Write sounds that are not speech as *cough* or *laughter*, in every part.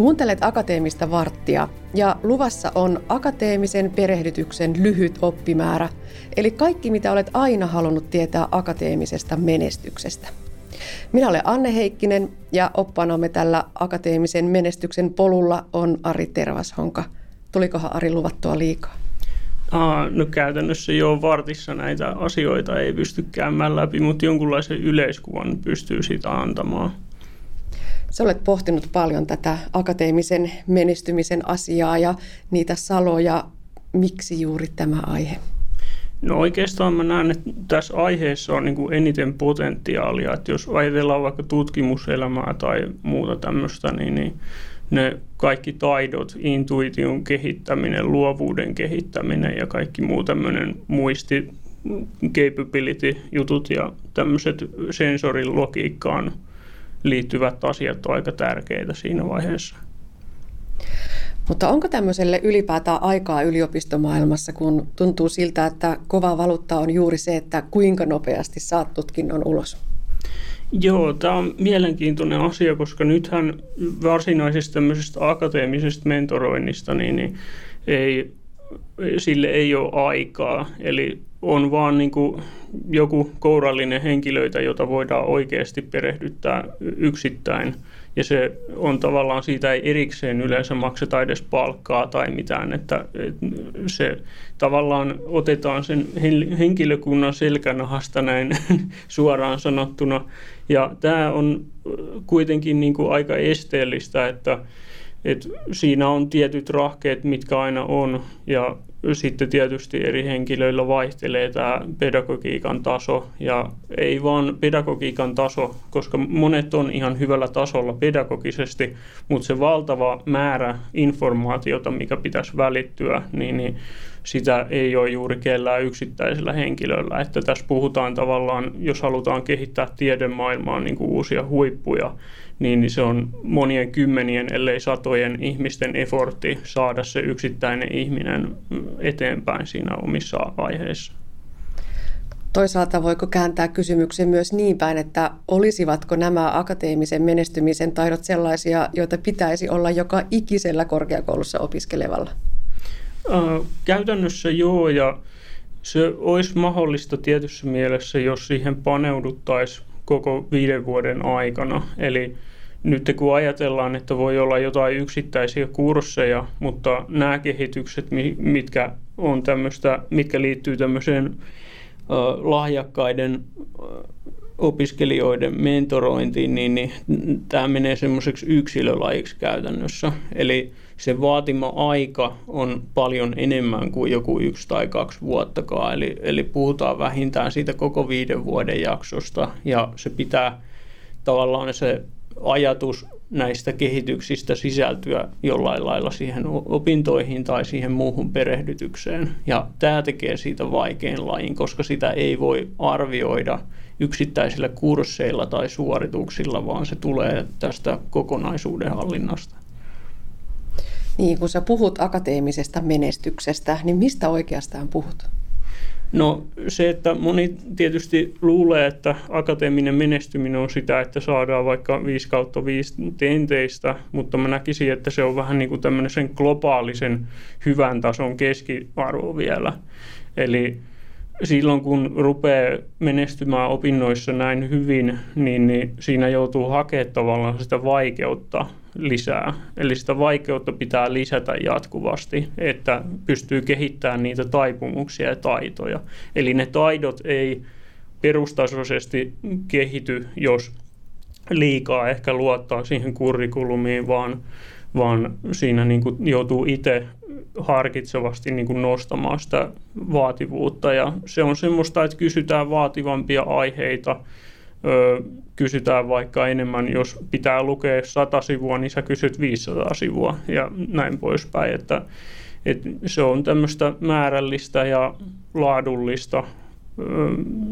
Kuuntelet Akateemista varttia ja luvassa on akateemisen perehdytyksen lyhyt oppimäärä, eli kaikki mitä olet aina halunnut tietää akateemisesta menestyksestä. Minä olen Anne Heikkinen ja oppanamme tällä akateemisen menestyksen polulla on Ari Tervashonka. Tulikohan Ari luvattua liikaa? Aa, no käytännössä jo vartissa näitä asioita ei pysty käymään läpi, mutta jonkunlaisen yleiskuvan pystyy siitä antamaan. Sä olet pohtinut paljon tätä akateemisen menestymisen asiaa ja niitä saloja. Miksi juuri tämä aihe? No oikeastaan mä näen, että tässä aiheessa on niin kuin eniten potentiaalia, että jos ajatellaan vaikka tutkimuselämää tai muuta tämmöistä, niin, niin ne kaikki taidot, intuition kehittäminen, luovuuden kehittäminen ja kaikki muu tämmöinen muisti, capability-jutut ja tämmöiset sensorilogiikkaan liittyvät asiat on aika tärkeitä siinä vaiheessa. Mutta onko tämmöiselle ylipäätään aikaa yliopistomaailmassa, kun tuntuu siltä, että kova valuutta on juuri se, että kuinka nopeasti saat tutkinnon ulos? Joo, tämä on mielenkiintoinen asia, koska nythän varsinaisesta tämmöisestä akateemisesta mentoroinnista, niin, niin ei, sille ei ole aikaa. Eli on vaan niin kuin joku kourallinen henkilöitä, jota voidaan oikeasti perehdyttää yksittäin. Ja se on tavallaan, siitä ei erikseen yleensä makseta edes palkkaa tai mitään, että, se tavallaan otetaan sen henkilökunnan selkänahasta näin *laughs* suoraan sanottuna. Ja tämä on kuitenkin niin kuin aika esteellistä, että, että siinä on tietyt rahkeet, mitkä aina on, ja sitten tietysti eri henkilöillä vaihtelee tämä pedagogiikan taso ja ei vaan pedagogiikan taso, koska monet on ihan hyvällä tasolla pedagogisesti, mutta se valtava määrä informaatiota, mikä pitäisi välittyä, niin, niin sitä ei ole juuri kellään yksittäisellä henkilöllä. Että tässä puhutaan tavallaan, jos halutaan kehittää tiedemaailmaan niin kuin uusia huippuja, niin se on monien kymmenien, ellei satojen ihmisten efortti saada se yksittäinen ihminen eteenpäin siinä omissa vaiheissa. Toisaalta voiko kääntää kysymyksen myös niin päin, että olisivatko nämä akateemisen menestymisen taidot sellaisia, joita pitäisi olla joka ikisellä korkeakoulussa opiskelevalla? Käytännössä joo, ja se olisi mahdollista tietyssä mielessä, jos siihen paneuduttaisiin koko viiden vuoden aikana. Eli nyt kun ajatellaan, että voi olla jotain yksittäisiä kursseja, mutta nämä kehitykset, mitkä, on tämmöistä, mitkä liittyy tämmöiseen lahjakkaiden opiskelijoiden mentorointiin, niin, niin tämä menee semmoiseksi yksilölajiksi käytännössä. Eli se vaatima aika on paljon enemmän kuin joku yksi tai kaksi vuottakaan. Eli, eli puhutaan vähintään siitä koko viiden vuoden jaksosta ja se pitää tavallaan se ajatus näistä kehityksistä sisältyä jollain lailla siihen opintoihin tai siihen muuhun perehdytykseen. Ja tämä tekee siitä vaikein lajin, koska sitä ei voi arvioida yksittäisillä kursseilla tai suorituksilla, vaan se tulee tästä kokonaisuuden hallinnasta. Niin, kun sä puhut akateemisesta menestyksestä, niin mistä oikeastaan puhut? No se, että moni tietysti luulee, että akateeminen menestyminen on sitä, että saadaan vaikka 5 kautta 5 tenteistä, mutta mä näkisin, että se on vähän niin kuin tämmöinen sen globaalisen hyvän tason keskiarvo vielä. Eli silloin kun rupeaa menestymään opinnoissa näin hyvin, niin, niin siinä joutuu hakemaan tavallaan sitä vaikeutta lisää. Eli sitä vaikeutta pitää lisätä jatkuvasti, että pystyy kehittämään niitä taipumuksia ja taitoja. Eli ne taidot ei perustasoisesti kehity, jos liikaa ehkä luottaa siihen kurrikulumiin, vaan, vaan siinä niin kuin joutuu itse harkitsevasti niin kuin nostamaan sitä vaativuutta. Ja se on semmoista, että kysytään vaativampia aiheita, ö, kysytään vaikka enemmän, jos pitää lukea 100 sivua, niin sä kysyt 500 sivua ja näin poispäin. Että, että se on tämmöistä määrällistä ja laadullista.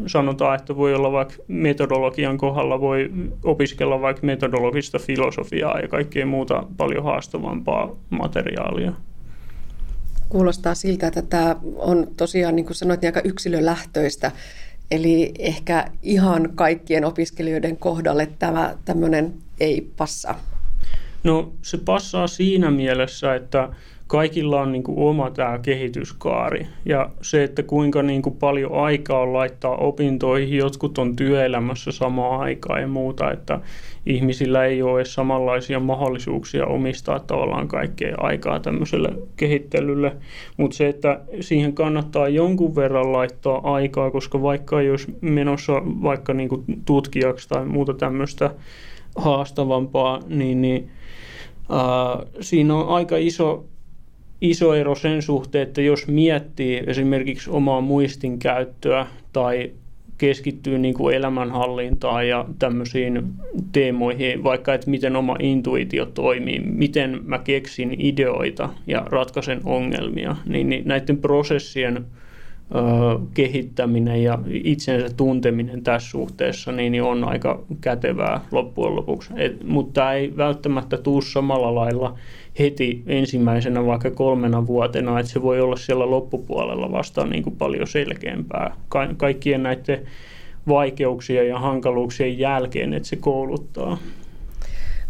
Sanotaan, että voi olla vaikka metodologian kohdalla, voi opiskella vaikka metodologista filosofiaa ja kaikkea muuta paljon haastavampaa materiaalia. Kuulostaa siltä, että tämä on tosiaan, niin kuin sanoit, niin aika yksilölähtöistä. Eli ehkä ihan kaikkien opiskelijoiden kohdalle tämä tämmöinen ei passa. No se passaa siinä mielessä, että kaikilla on niin kuin oma tämä kehityskaari. Ja se, että kuinka niin kuin paljon aikaa on laittaa opintoihin, jotkut on työelämässä samaan aikaan ja muuta, että ihmisillä ei ole edes samanlaisia mahdollisuuksia omistaa tavallaan kaikkea aikaa tämmöiselle kehittelylle, mutta se, että siihen kannattaa jonkun verran laittaa aikaa, koska vaikka jos menossa vaikka niin kuin tutkijaksi tai muuta tämmöistä haastavampaa, niin, niin Uh, siinä on aika iso iso ero sen suhteen, että jos miettii esimerkiksi omaa muistin käyttöä tai keskittyy niin kuin elämänhallintaan ja tämmöisiin teemoihin, vaikka että miten oma intuitio toimii, miten mä keksin ideoita ja ratkaisen ongelmia, niin, niin näiden prosessien kehittäminen ja itsensä tunteminen tässä suhteessa niin, niin on aika kätevää loppujen lopuksi. Et, mutta tämä ei välttämättä tuu samalla lailla heti ensimmäisenä vaikka kolmena vuotena, että se voi olla siellä loppupuolella vasta niin kuin paljon selkeämpää. Ka- kaikkien näiden vaikeuksien ja hankaluuksien jälkeen, että se kouluttaa.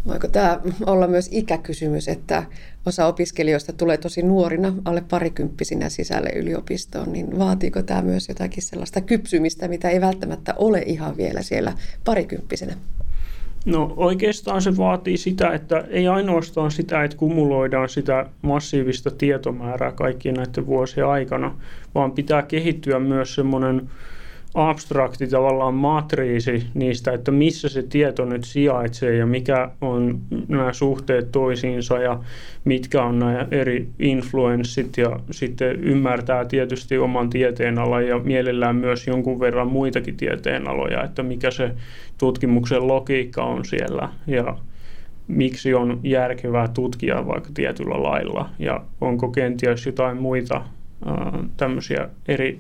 Voiko tämä olla myös ikäkysymys, että osa opiskelijoista tulee tosi nuorina, alle parikymppisinä sisälle yliopistoon, niin vaatiiko tämä myös jotakin sellaista kypsymistä, mitä ei välttämättä ole ihan vielä siellä parikymppisenä? No oikeastaan se vaatii sitä, että ei ainoastaan sitä, että kumuloidaan sitä massiivista tietomäärää kaikkien näiden vuosien aikana, vaan pitää kehittyä myös semmoinen abstrakti tavallaan matriisi niistä, että missä se tieto nyt sijaitsee ja mikä on nämä suhteet toisiinsa ja mitkä on nämä eri influenssit ja sitten ymmärtää tietysti oman tieteenalan ja mielellään myös jonkun verran muitakin tieteenaloja, että mikä se tutkimuksen logiikka on siellä ja miksi on järkevää tutkia vaikka tietyllä lailla ja onko kenties jotain muita tämmöisiä eri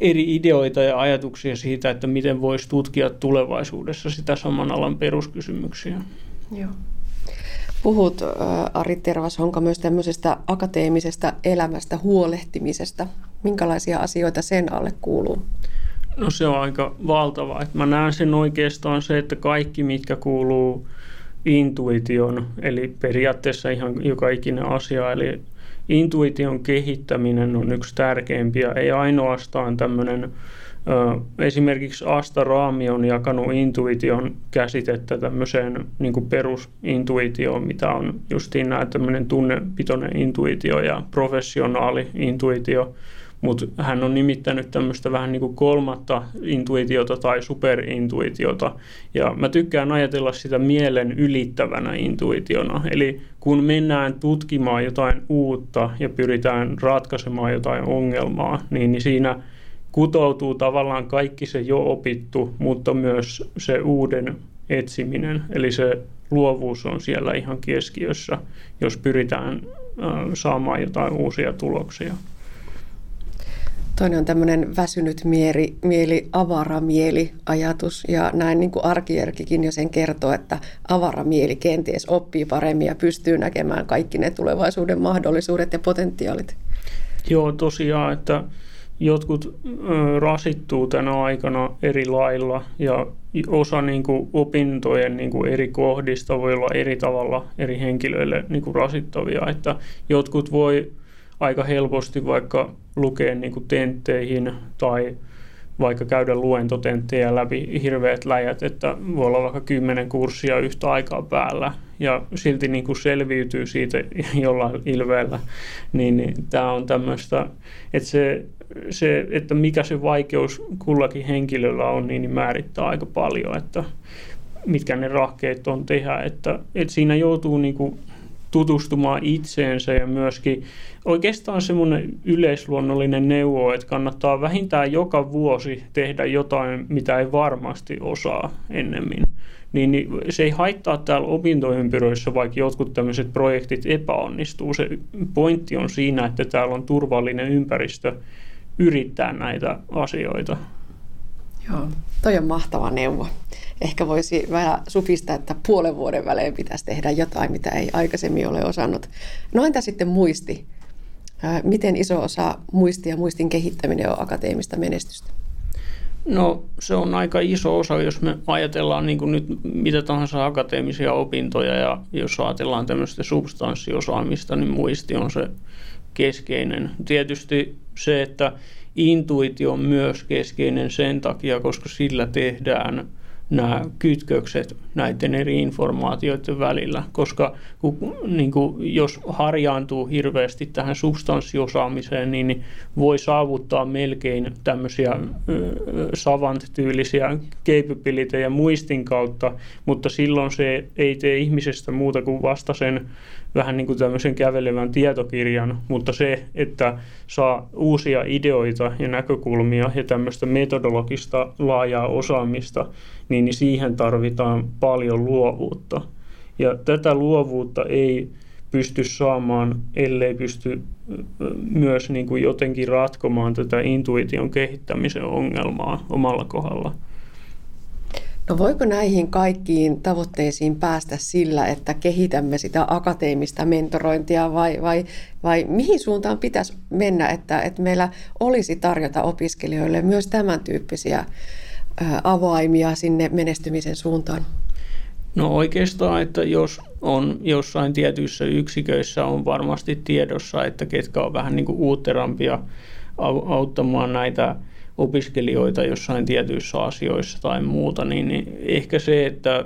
eri ideoita ja ajatuksia siitä, että miten voisi tutkia tulevaisuudessa sitä saman alan peruskysymyksiä. Joo. Puhut, Ari Tervashonka, myös tämmöisestä akateemisesta elämästä huolehtimisesta. Minkälaisia asioita sen alle kuuluu? No se on aika valtava. Mä näen sen oikeastaan se, että kaikki, mitkä kuuluu intuition, eli periaatteessa ihan joka ikinen asia, eli intuition kehittäminen on yksi tärkeimpiä, ei ainoastaan tämmöinen Esimerkiksi Asta Raami on jakanut intuition käsitettä tämmöiseen niin perusintuitioon, mitä on justiin nämä tämmöinen tunnepitoinen intuitio ja professionaali intuitio mutta hän on nimittänyt tämmöistä vähän niin kuin kolmatta intuitiota tai superintuitiota. Ja mä tykkään ajatella sitä mielen ylittävänä intuitiona. Eli kun mennään tutkimaan jotain uutta ja pyritään ratkaisemaan jotain ongelmaa, niin, siinä kutoutuu tavallaan kaikki se jo opittu, mutta myös se uuden etsiminen. Eli se luovuus on siellä ihan keskiössä, jos pyritään saamaan jotain uusia tuloksia. Toinen on tämmöinen väsynyt mieli, mieli avaramieli ajatus. Ja näin niin kuin arkierkikin jo sen kertoo, että avaramieli kenties oppii paremmin ja pystyy näkemään kaikki ne tulevaisuuden mahdollisuudet ja potentiaalit. Joo, tosiaan, että jotkut rasittuu tänä aikana eri lailla. Ja osa niin kuin, opintojen niin kuin, eri kohdista voi olla eri tavalla eri henkilöille niin kuin, rasittavia, että jotkut voi aika helposti vaikka lukea niin kuin tentteihin tai vaikka käydä luentotenttejä läpi hirveät läjät, että voi olla vaikka kymmenen kurssia yhtä aikaa päällä ja silti niin kuin selviytyy siitä *laughs* jollain ilveellä, niin, niin tämä on tämmöistä, että se, se, että mikä se vaikeus kullakin henkilöllä on, niin, niin määrittää aika paljon, että mitkä ne rahkeet on tehdä, että, että siinä joutuu niin kuin tutustumaan itseensä ja myöskin oikeastaan semmoinen yleisluonnollinen neuvo, että kannattaa vähintään joka vuosi tehdä jotain, mitä ei varmasti osaa ennemmin. Niin, niin se ei haittaa täällä opintoympyröissä, vaikka jotkut tämmöiset projektit epäonnistuu. Se pointti on siinä, että täällä on turvallinen ympäristö yrittää näitä asioita. Joo, toi on mahtava neuvo ehkä voisi vähän supistaa, että puolen vuoden välein pitäisi tehdä jotain, mitä ei aikaisemmin ole osannut. No entä sitten muisti? Miten iso osa muistia ja muistin kehittäminen on akateemista menestystä? No se on aika iso osa, jos me ajatellaan niin kuin nyt mitä tahansa akateemisia opintoja ja jos ajatellaan tämmöistä substanssiosaamista, niin muisti on se keskeinen. Tietysti se, että intuitio on myös keskeinen sen takia, koska sillä tehdään nämä kytkökset näiden eri informaatioiden välillä, koska kun, niin kuin, jos harjaantuu hirveästi tähän substanssiosaamiseen, niin voi saavuttaa melkein tämmöisiä savant-tyylisiä capabilityjä muistin kautta, mutta silloin se ei tee ihmisestä muuta kuin vasta sen vähän niin kuin tämmöisen kävelevän tietokirjan, mutta se, että saa uusia ideoita ja näkökulmia ja tämmöistä metodologista laajaa osaamista, niin, niin siihen tarvitaan paljon luovuutta. Ja tätä luovuutta ei pysty saamaan, ellei pysty myös niin kuin jotenkin ratkomaan tätä intuition kehittämisen ongelmaa omalla kohdalla. No voiko näihin kaikkiin tavoitteisiin päästä sillä, että kehitämme sitä akateemista mentorointia vai, vai, vai mihin suuntaan pitäisi mennä, että, että meillä olisi tarjota opiskelijoille myös tämän tyyppisiä avaimia sinne menestymisen suuntaan? No oikeastaan, että jos on jossain tietyissä yksiköissä on varmasti tiedossa, että ketkä on vähän niin kuin uutterampia auttamaan näitä opiskelijoita jossain tietyissä asioissa tai muuta, niin, ehkä se, että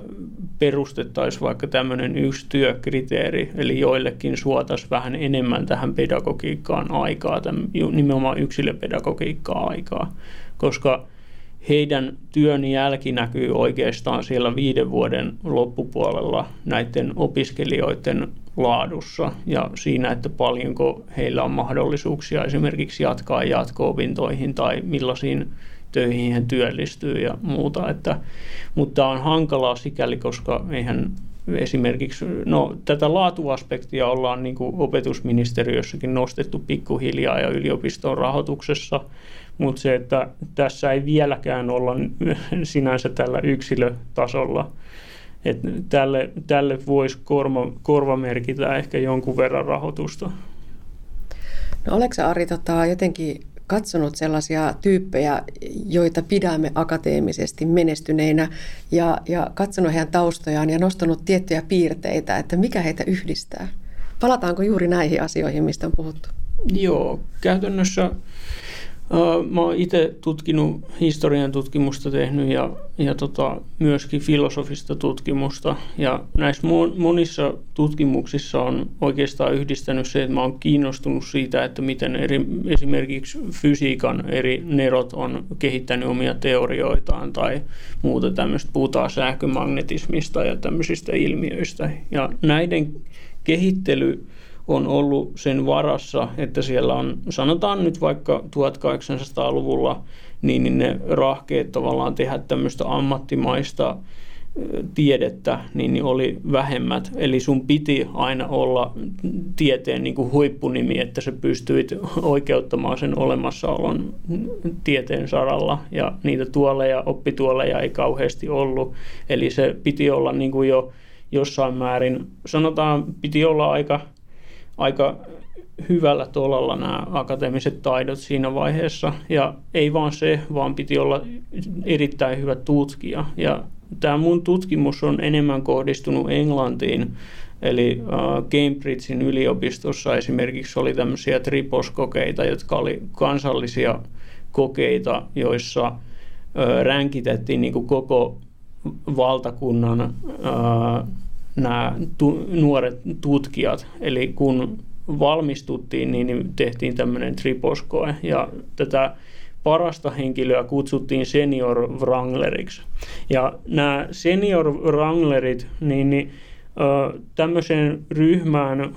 perustettaisiin vaikka tämmöinen yksi työkriteeri, eli joillekin suotaisiin vähän enemmän tähän pedagogiikkaan aikaa, tämän, nimenomaan yksilöpedagogiikkaa aikaa, koska heidän työn jälki näkyy oikeastaan siellä viiden vuoden loppupuolella näiden opiskelijoiden laadussa ja siinä, että paljonko heillä on mahdollisuuksia esimerkiksi jatkaa jatko-opintoihin tai millaisiin töihin he työllistyy ja muuta. Että, mutta on hankalaa sikäli, koska eihän esimerkiksi, no tätä laatuaspektia ollaan niin kuin opetusministeriössäkin nostettu pikkuhiljaa ja yliopiston rahoituksessa, mutta se, että tässä ei vieläkään olla *laughs* sinänsä tällä yksilötasolla, että tälle, tälle voisi korva, korvamerkitä ehkä jonkun verran rahoitusta. No oletko Ari tota, jotenkin katsonut sellaisia tyyppejä, joita pidämme akateemisesti menestyneinä ja, ja katsonut heidän taustojaan ja nostanut tiettyjä piirteitä, että mikä heitä yhdistää? Palataanko juuri näihin asioihin, mistä on puhuttu? Joo, käytännössä Mä oon itse tutkinut historian tutkimusta tehnyt ja, ja tota, myöskin filosofista tutkimusta. Ja näissä monissa tutkimuksissa on oikeastaan yhdistänyt se, että mä oon kiinnostunut siitä, että miten eri, esimerkiksi fysiikan eri nerot on kehittänyt omia teorioitaan tai muuta tämmöistä. Puhutaan sähkömagnetismista ja tämmöisistä ilmiöistä. Ja näiden kehittely on ollut sen varassa, että siellä on, sanotaan nyt vaikka 1800-luvulla, niin ne rahkeet tavallaan tehdä tämmöistä ammattimaista tiedettä, niin oli vähemmät. Eli sun piti aina olla tieteen niin kuin huippunimi, että sä pystyit oikeuttamaan sen olemassaolon tieteen saralla. Ja niitä tuoleja, oppituoleja ei kauheasti ollut. Eli se piti olla niin kuin jo jossain määrin, sanotaan, piti olla aika aika hyvällä tolalla nämä akateemiset taidot siinä vaiheessa. Ja ei vaan se, vaan piti olla erittäin hyvä tutkija. Ja tämä mun tutkimus on enemmän kohdistunut Englantiin, Eli uh, Cambridgein yliopistossa esimerkiksi oli tämmöisiä triposkokeita, jotka oli kansallisia kokeita, joissa uh, ränkitettiin niin kuin koko valtakunnan uh, nämä tu- nuoret tutkijat. Eli kun valmistuttiin, niin tehtiin tämmöinen triposkoe ja tätä parasta henkilöä kutsuttiin senior wrangleriksi. Ja nämä senior wranglerit, niin, niin tämmöiseen ryhmään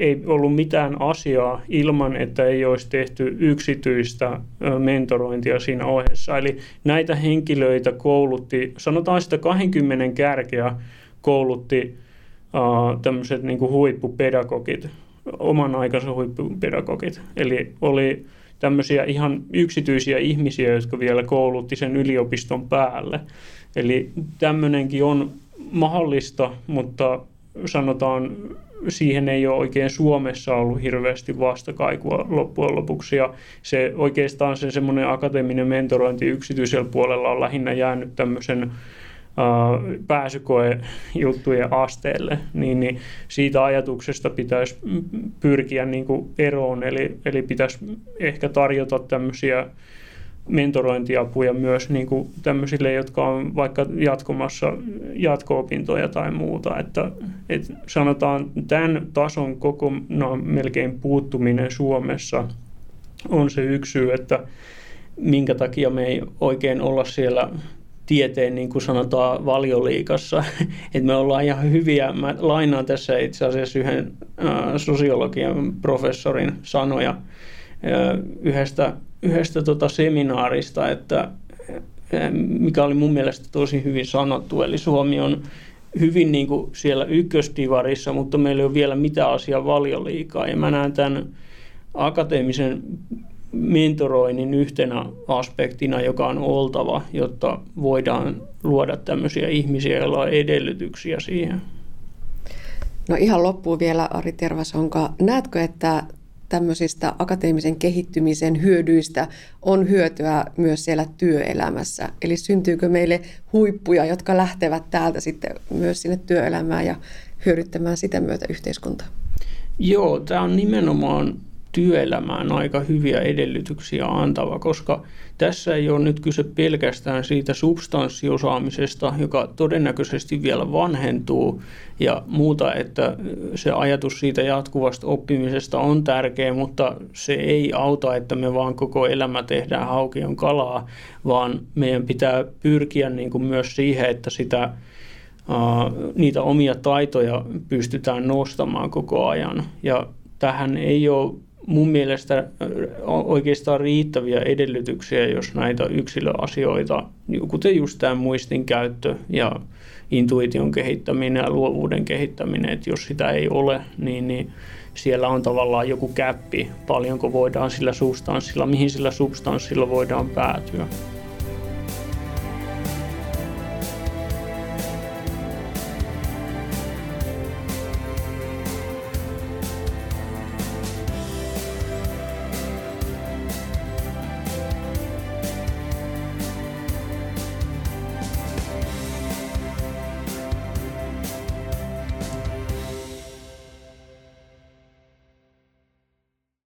ei ollut mitään asiaa ilman, että ei olisi tehty yksityistä mentorointia siinä ohessa. Eli näitä henkilöitä koulutti, sanotaan sitä 20 kärkeä, koulutti tämmöiset niin huippupedagogit, oman aikansa huippupedagogit. Eli oli tämmöisiä ihan yksityisiä ihmisiä, jotka vielä koulutti sen yliopiston päälle. Eli tämmöinenkin on mahdollista, mutta sanotaan siihen ei ole oikein Suomessa ollut hirveästi vastakaikua loppujen lopuksi. Ja se oikeastaan se semmoinen akateeminen mentorointi yksityisellä puolella on lähinnä jäänyt tämmöisen pääsykoejuttujen asteelle, niin, niin siitä ajatuksesta pitäisi pyrkiä niin kuin eroon, eli, eli pitäisi ehkä tarjota tämmöisiä mentorointiapuja myös niin kuin tämmöisille, jotka on vaikka jatkomassa jatko-opintoja tai muuta. Että, että sanotaan tämän tason kokonaan melkein puuttuminen Suomessa on se yksi syy, että minkä takia me ei oikein olla siellä tieteen, niin kuin sanotaan, valioliikassa. *laughs* että me ollaan ihan hyviä. Mä lainaan tässä itse asiassa yhden sosiologian professorin sanoja yhdestä yhdestä tota seminaarista, että mikä oli mun mielestä tosi hyvin sanottu. Eli Suomi on hyvin niin kuin siellä ykköstivarissa, mutta meillä ei ole vielä mitään asiaa valioliikaa. Ja mä näen tämän akateemisen mentoroinnin yhtenä aspektina, joka on oltava, jotta voidaan luoda tämmöisiä ihmisiä, joilla on edellytyksiä siihen. No ihan loppuun vielä Ari Tervasonka. Näetkö, että tämmöisistä akateemisen kehittymisen hyödyistä on hyötyä myös siellä työelämässä. Eli syntyykö meille huippuja, jotka lähtevät täältä sitten myös sinne työelämään ja hyödyttämään sitä myötä yhteiskuntaa? Joo, tämä on nimenomaan työelämään aika hyviä edellytyksiä antava, koska tässä ei ole nyt kyse pelkästään siitä substanssiosaamisesta, joka todennäköisesti vielä vanhentuu ja muuta, että se ajatus siitä jatkuvasta oppimisesta on tärkeä, mutta se ei auta, että me vaan koko elämä tehdään haukion kalaa, vaan meidän pitää pyrkiä niin kuin myös siihen, että sitä niitä omia taitoja pystytään nostamaan koko ajan. Ja tähän ei ole mun mielestä oikeastaan riittäviä edellytyksiä, jos näitä yksilöasioita, kuten just tämä muistin käyttö ja intuition kehittäminen ja luovuuden kehittäminen, että jos sitä ei ole, niin, niin siellä on tavallaan joku käppi, paljonko voidaan sillä substanssilla, mihin sillä substanssilla voidaan päätyä.